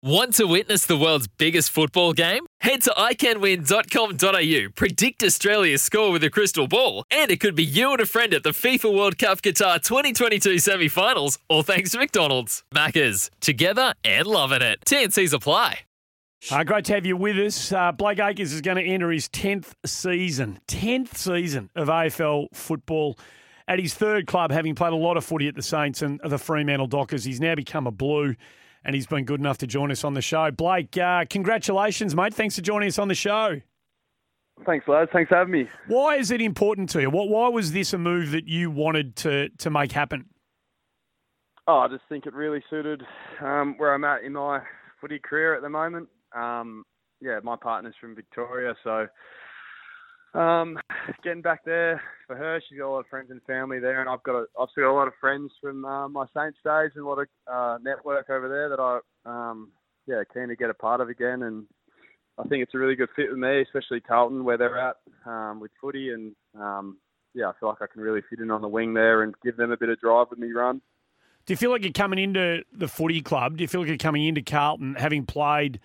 Want to witness the world's biggest football game? Head to iCanWin.com.au, predict Australia's score with a crystal ball, and it could be you and a friend at the FIFA World Cup Qatar 2022 semi finals, all thanks to McDonald's. Maccas, together and loving it. TNC's apply. Uh, great to have you with us. Uh, Blake Acres is going to enter his 10th season, 10th season of AFL football. At his third club, having played a lot of footy at the Saints and the Fremantle Dockers, he's now become a Blue and he's been good enough to join us on the show. Blake, uh, congratulations, mate. Thanks for joining us on the show. Thanks, lads. Thanks for having me. Why is it important to you? What, why was this a move that you wanted to, to make happen? Oh, I just think it really suited um, where I'm at in my footy career at the moment. Um, yeah, my partner's from Victoria, so um, getting back there for her, she's got a lot of friends and family there, and I've got a, I've got a lot of friends from uh, my Saints days and a lot of uh, network over there that I um, yeah keen to get a part of again. And I think it's a really good fit with me, especially Carlton where they're at um, with footy, and um, yeah, I feel like I can really fit in on the wing there and give them a bit of drive with me run. Do you feel like you're coming into the footy club? Do you feel like you're coming into Carlton having played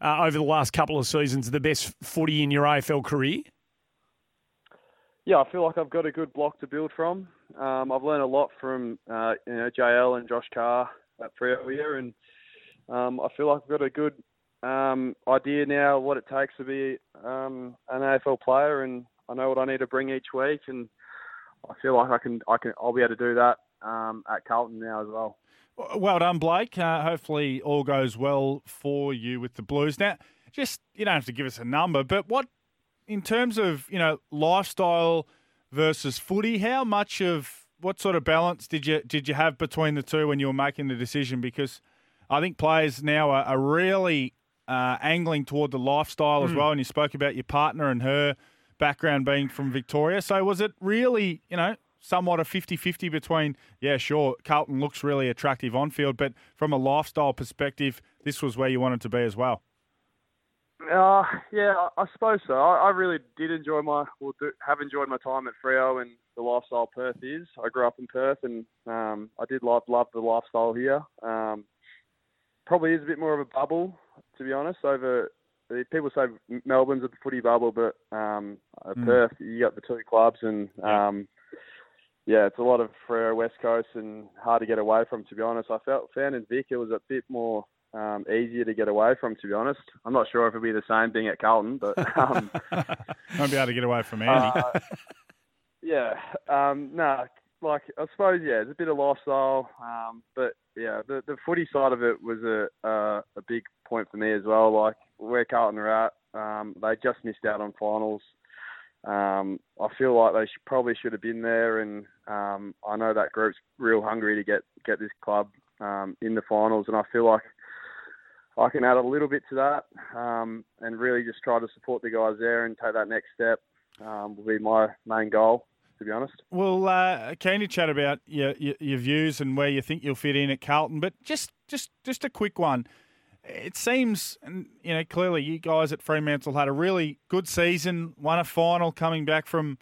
uh, over the last couple of seasons the best footy in your AFL career? Yeah, I feel like I've got a good block to build from. Um, I've learned a lot from uh, you know JL and Josh Carr at Freo here, and um, I feel like I've got a good um, idea now what it takes to be um, an AFL player, and I know what I need to bring each week, and I feel like I can I can I'll be able to do that um, at Carlton now as well. Well done, Blake. Uh, hopefully, all goes well for you with the Blues. Now, just you don't have to give us a number, but what in terms of you know lifestyle versus footy, how much of what sort of balance did you did you have between the two when you were making the decision? Because I think players now are, are really uh, angling toward the lifestyle mm. as hmm. well. And you spoke about your partner and her background being from Victoria. So was it really, you know, somewhat a 50-50 between, yeah, sure, Carlton looks really attractive on field, but from a lifestyle perspective, this was where you wanted to be as well? Uh, yeah, I, suppose so. I, I really did enjoy my, well, do, have enjoyed my time at Freo and the lifestyle Perth is. I grew up in Perth and um, I did love love the lifestyle here. Um, probably is a bit more of a bubble, to be honest. Over people say Melbourne's a footy bubble, but um, mm. Perth you got the two clubs and um, yeah, it's a lot of Freo West Coast and hard to get away from. To be honest, I felt found in Vic it was a bit more um, easier to get away from, to be honest. I'm not sure if it'll be the same being at Carlton, but um, won't be able to get away from Andy. Uh, yeah, um, no, like I suppose yeah, it's a bit of lifestyle, um, but yeah, the the footy side of it was a uh, a big point for me as well. Like where Carlton are at, um, they just missed out on finals. Um, I feel like they should, probably should have been there, and um, I know that group's real hungry to get get this club um, in the finals, and I feel like I can add a little bit to that um, and really just try to support the guys there and take that next step um, will be my main goal, to be honest. Well, uh, keen to chat about your, your, your views and where you think you'll fit in at Carlton, but just just just a quick one. It seems, you know, clearly you guys at Fremantle had a really good season, won a final, coming back from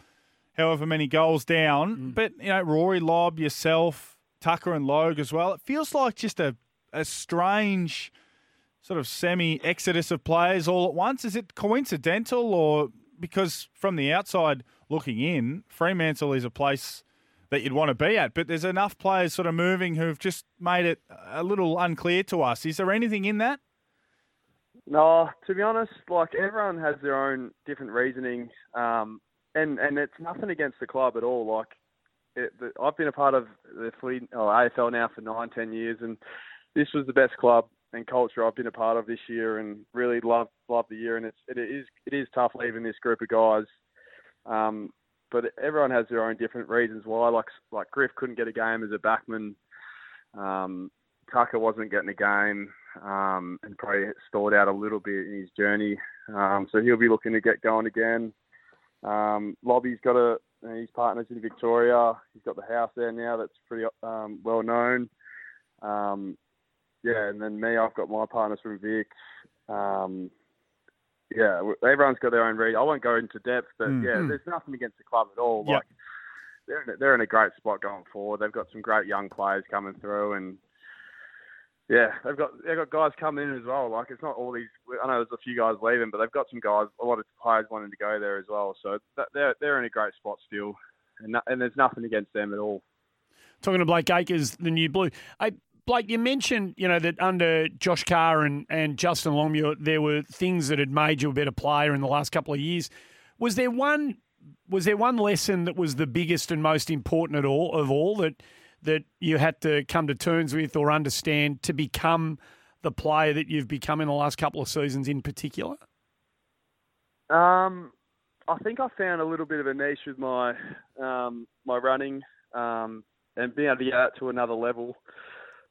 however many goals down. Mm. But you know, Rory Lobb, yourself, Tucker, and Logue as well. It feels like just a a strange sort of semi exodus of players all at once? Is it coincidental or because from the outside looking in, Fremantle is a place that you'd want to be at, but there's enough players sort of moving who've just made it a little unclear to us. Is there anything in that? No, to be honest, like everyone has their own different reasoning, um, and and it's nothing against the club at all. Like it, the, I've been a part of the fleet, oh, AFL now for nine, ten years, and this was the best club and culture I've been a part of this year, and really love love the year. And it's it is it is tough leaving this group of guys, um, but everyone has their own different reasons why. Like like Griff couldn't get a game as a backman. Um, Tucker wasn't getting a game um, and probably stalled out a little bit in his journey. Um, so he'll be looking to get going again. Um, Lobby's got a his partners in Victoria. He's got the house there now that's pretty um, well known. Um, yeah, and then me, I've got my partners from Vic. Um, yeah, everyone's got their own read. I won't go into depth, but mm. yeah, hmm. there's nothing against the club at all. Yep. Like they're in a, they're in a great spot going forward. They've got some great young players coming through, and yeah, they've got they've got guys coming in as well. Like it's not all these. I know there's a few guys leaving, but they've got some guys, a lot of players wanting to go there as well. So they're they're in a great spot still, and and there's nothing against them at all. Talking to Blake Acres, the new blue. Hey, Blake, you mentioned you know that under Josh Carr and, and Justin Longmuir, there were things that had made you a better player in the last couple of years. Was there one? Was there one lesson that was the biggest and most important at all of all that that you had to come to terms with or understand to become the player that you've become in the last couple of seasons in particular? Um, I think I found a little bit of a niche with my um, my running um, and being able to get that to another level.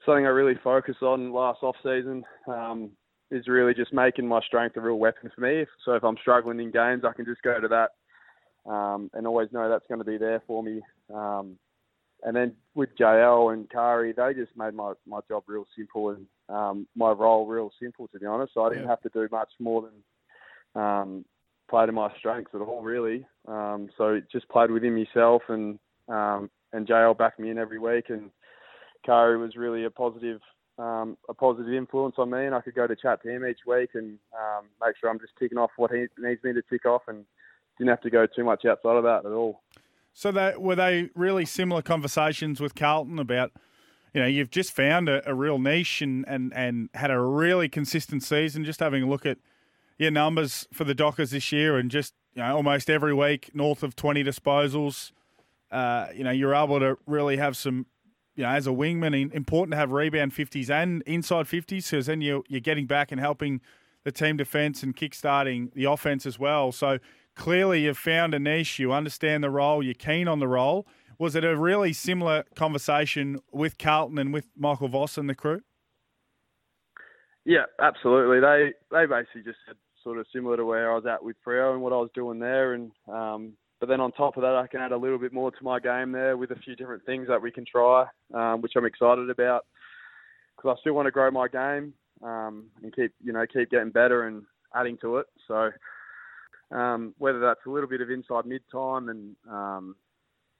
Something I really focus on last off season um, is really just making my strength a real weapon for me. So if I'm struggling in games, I can just go to that um, and always know that's going to be there for me. Um, and then with JL and Kari, they just made my, my job real simple and um, my role real simple, to be honest. So I didn't yeah. have to do much more than um, play to my strengths at all, really. Um, so just played with him yourself, and um, and JL backed me in every week, and Kari was really a positive um, a positive influence on me, and I could go to chat to him each week and um, make sure I'm just ticking off what he needs me to tick off, and didn't have to go too much outside of that at all. So they, were they really similar conversations with Carlton about, you know, you've just found a, a, real niche and, and, and had a really consistent season. Just having a look at your numbers for the Dockers this year and just, you know, almost every week north of 20 disposals. Uh, you know, you're able to really have some, you know, as a wingman, important to have rebound 50s and inside 50s because then you're, you're getting back and helping the team defence and kick-starting the offence as well. So clearly you've found a niche, you understand the role, you're keen on the role. Was it a really similar conversation with Carlton and with Michael Voss and the crew? Yeah, absolutely. They they basically just said sort of similar to where I was at with Freo and what I was doing there, and um, but then on top of that, I can add a little bit more to my game there with a few different things that we can try, um, which I'm excited about because I still want to grow my game um, and keep you know keep getting better and adding to it. So um, whether that's a little bit of inside mid time and um,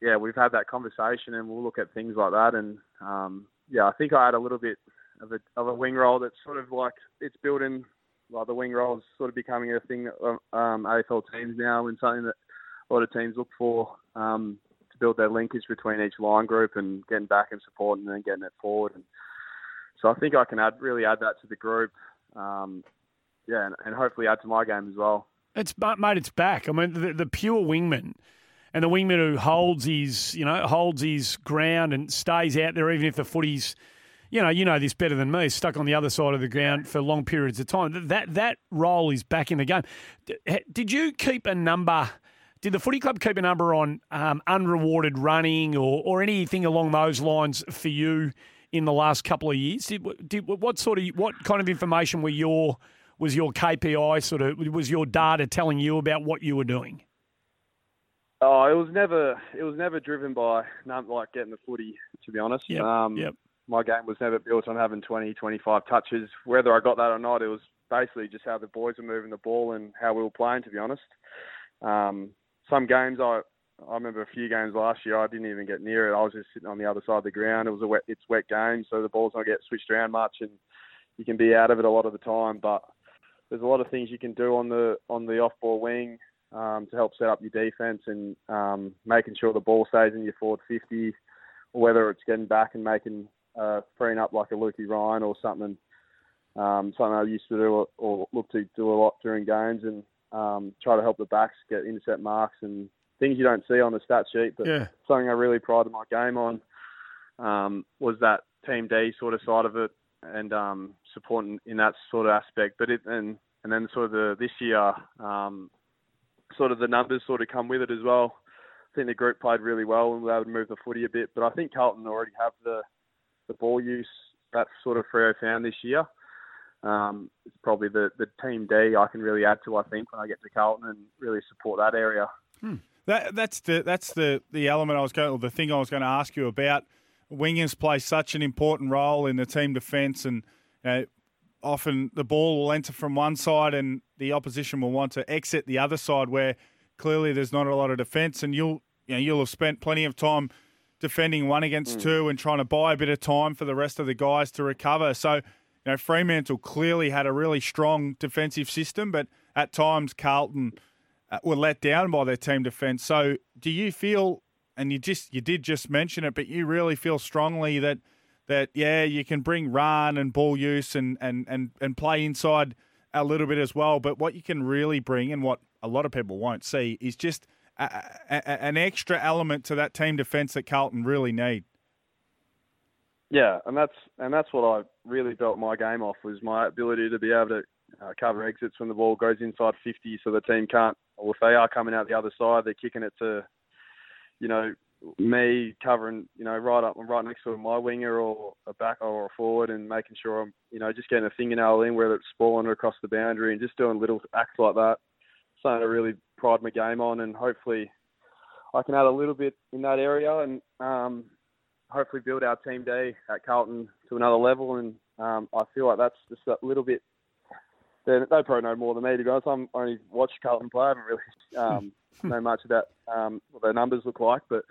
yeah, we've had that conversation and we'll look at things like that. And um, yeah, I think I had a little bit of a of a wing role that's sort of like it's building. Like the wing role is sort of becoming a thing of um, AFL teams now, and something that a lot of teams look for um, to build their linkage between each line group and getting back and supporting and then getting it forward. And so I think I can add really add that to the group. Um, yeah, and, and hopefully add to my game as well. It's mate, it's back. I mean, the, the pure wingman and the wingman who holds his, you know, holds his ground and stays out there, even if the footy's, you know, you know this better than me, stuck on the other side of the ground for long periods of time. That that role is back in the game. Did you keep a number? Did the footy club keep a number on um, unrewarded running or, or anything along those lines for you in the last couple of years? Did, did what sort of what kind of information were your was your KPI sort of was your data telling you about what you were doing? Oh, it was never it was never driven by nothing like getting the footy. To be honest, yep. Um, yep. My game was never built on having 20, 25 touches. Whether I got that or not, it was basically just how the boys were moving the ball and how we were playing. To be honest, um, some games I I remember a few games last year I didn't even get near it. I was just sitting on the other side of the ground. It was a wet it's wet game, so the ball's not get switched around much, and you can be out of it a lot of the time. But there's a lot of things you can do on the on the off ball wing um, to help set up your defense and um, making sure the ball stays in your forward 50, or whether it's getting back and making uh, freeing up like a Lukey Ryan or something. Um, something I used to do or look to do a lot during games and um, try to help the backs get intercept marks and things you don't see on the stat sheet. But yeah. something I really prided my game on um, was that team D sort of side of it and um, supporting in that sort of aspect. But it and and then sort of the, this year, um, sort of the numbers sort of come with it as well. I think the group played really well and we were able to move the footy a bit. But I think Carlton already have the the ball use that sort of Freo found this year. Um, it's probably the, the team D I can really add to. I think when I get to Carlton and really support that area. Hmm. That that's the that's the the element I was going, or the thing I was going to ask you about wingers play such an important role in the team defence, and you know, often the ball will enter from one side, and the opposition will want to exit the other side, where clearly there's not a lot of defence, and you'll you know, you'll have spent plenty of time defending one against mm. two and trying to buy a bit of time for the rest of the guys to recover. So, you know, Fremantle clearly had a really strong defensive system, but at times Carlton uh, were let down by their team defence. So, do you feel, and you just you did just mention it, but you really feel strongly that that yeah, you can bring run and ball use and and and and play inside a little bit as well. But what you can really bring, and what a lot of people won't see, is just a, a, an extra element to that team defence that Carlton really need. Yeah, and that's and that's what I really built my game off was my ability to be able to uh, cover exits when the ball goes inside 50, so the team can't, or if they are coming out the other side, they're kicking it to, you know, me covering, you know, right up, right next to my winger or a back or a forward, and making sure I'm, you know, just getting a fingernail in, whether it's spalling across the boundary, and just doing little acts like that. Something to really pride my game on, and hopefully, I can add a little bit in that area, and um, hopefully build our team D at Carlton to another level. And um, I feel like that's just a little bit. They, they probably know more than me to be honest. I'm only watched Carlton play. I haven't really um, know much about um, what their numbers look like, but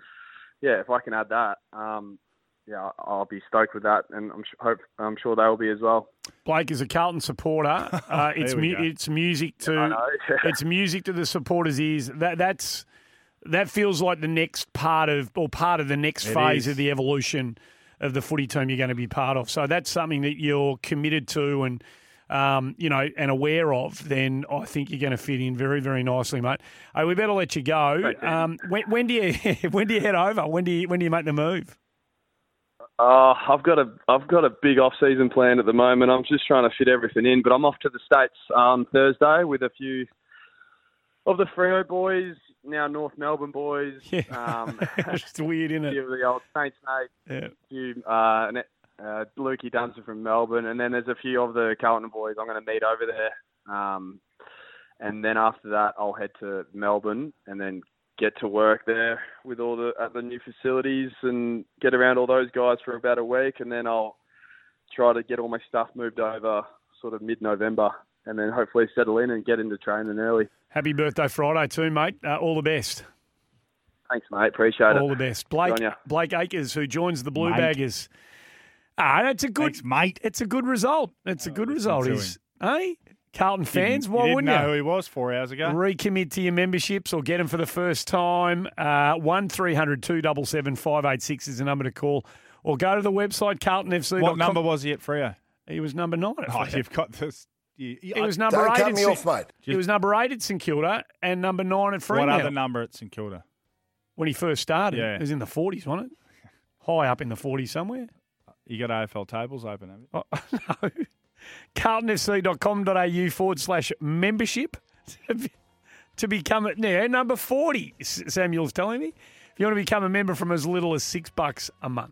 yeah, if I can add that, um, yeah, I'll be stoked with that, and I'm, hope, I'm sure they will be as well. Blake is a Carlton supporter. Uh, it's mu- it's music to yeah, it's music to the supporters' ears. That that's that feels like the next part of or part of the next it phase is. of the evolution of the footy team you're going to be part of. So that's something that you're committed to and um, you know, and aware of, then I think you're going to fit in very, very nicely, mate. Hey, we better let you go. Um, when, when, do you when do you head over? When do you when do you make the move? Uh, I've got a I've got a big off season plan at the moment. I'm just trying to fit everything in, but I'm off to the states on Thursday with a few of the Freo boys, now North Melbourne boys. Yeah. Um, it's weird, isn't it? A of the old Saints mates. Yeah. Few uh, uh, Lukey Dunstan from Melbourne, and then there's a few of the Carlton boys I'm going to meet over there. Um, and then after that, I'll head to Melbourne and then get to work there with all the at the new facilities and get around all those guys for about a week, and then I'll try to get all my stuff moved over sort of mid-November, and then hopefully settle in and get into training early. Happy birthday Friday too, mate. Uh, all the best. Thanks, mate. Appreciate all it. All the best. Blake Blake Acres, who joins the Blue mate. Baggers. Ah, it's a good Thanks, mate. It's a good result. It's a good result. Is hey Carlton fans, why you wouldn't you? know who he was four hours ago. Recommit to your memberships or get them for the first time. Uh, one 277 586 is the number to call, or go to the website carltonfc. What number was he at Freo? He was number nine. oh, you've got this. You, you, he was number don't eight. Cut me off, mate. He was number eight at St Kilda and number nine at Fremantle. What other number at St Kilda? When he first started, yeah. it was in the forties, wasn't it? High up in the forties somewhere. You got AFL tables open, have you? Oh, no. carltonfc.com.au forward slash membership to become it now number 40 samuel's telling me if you want to become a member from as little as six bucks a month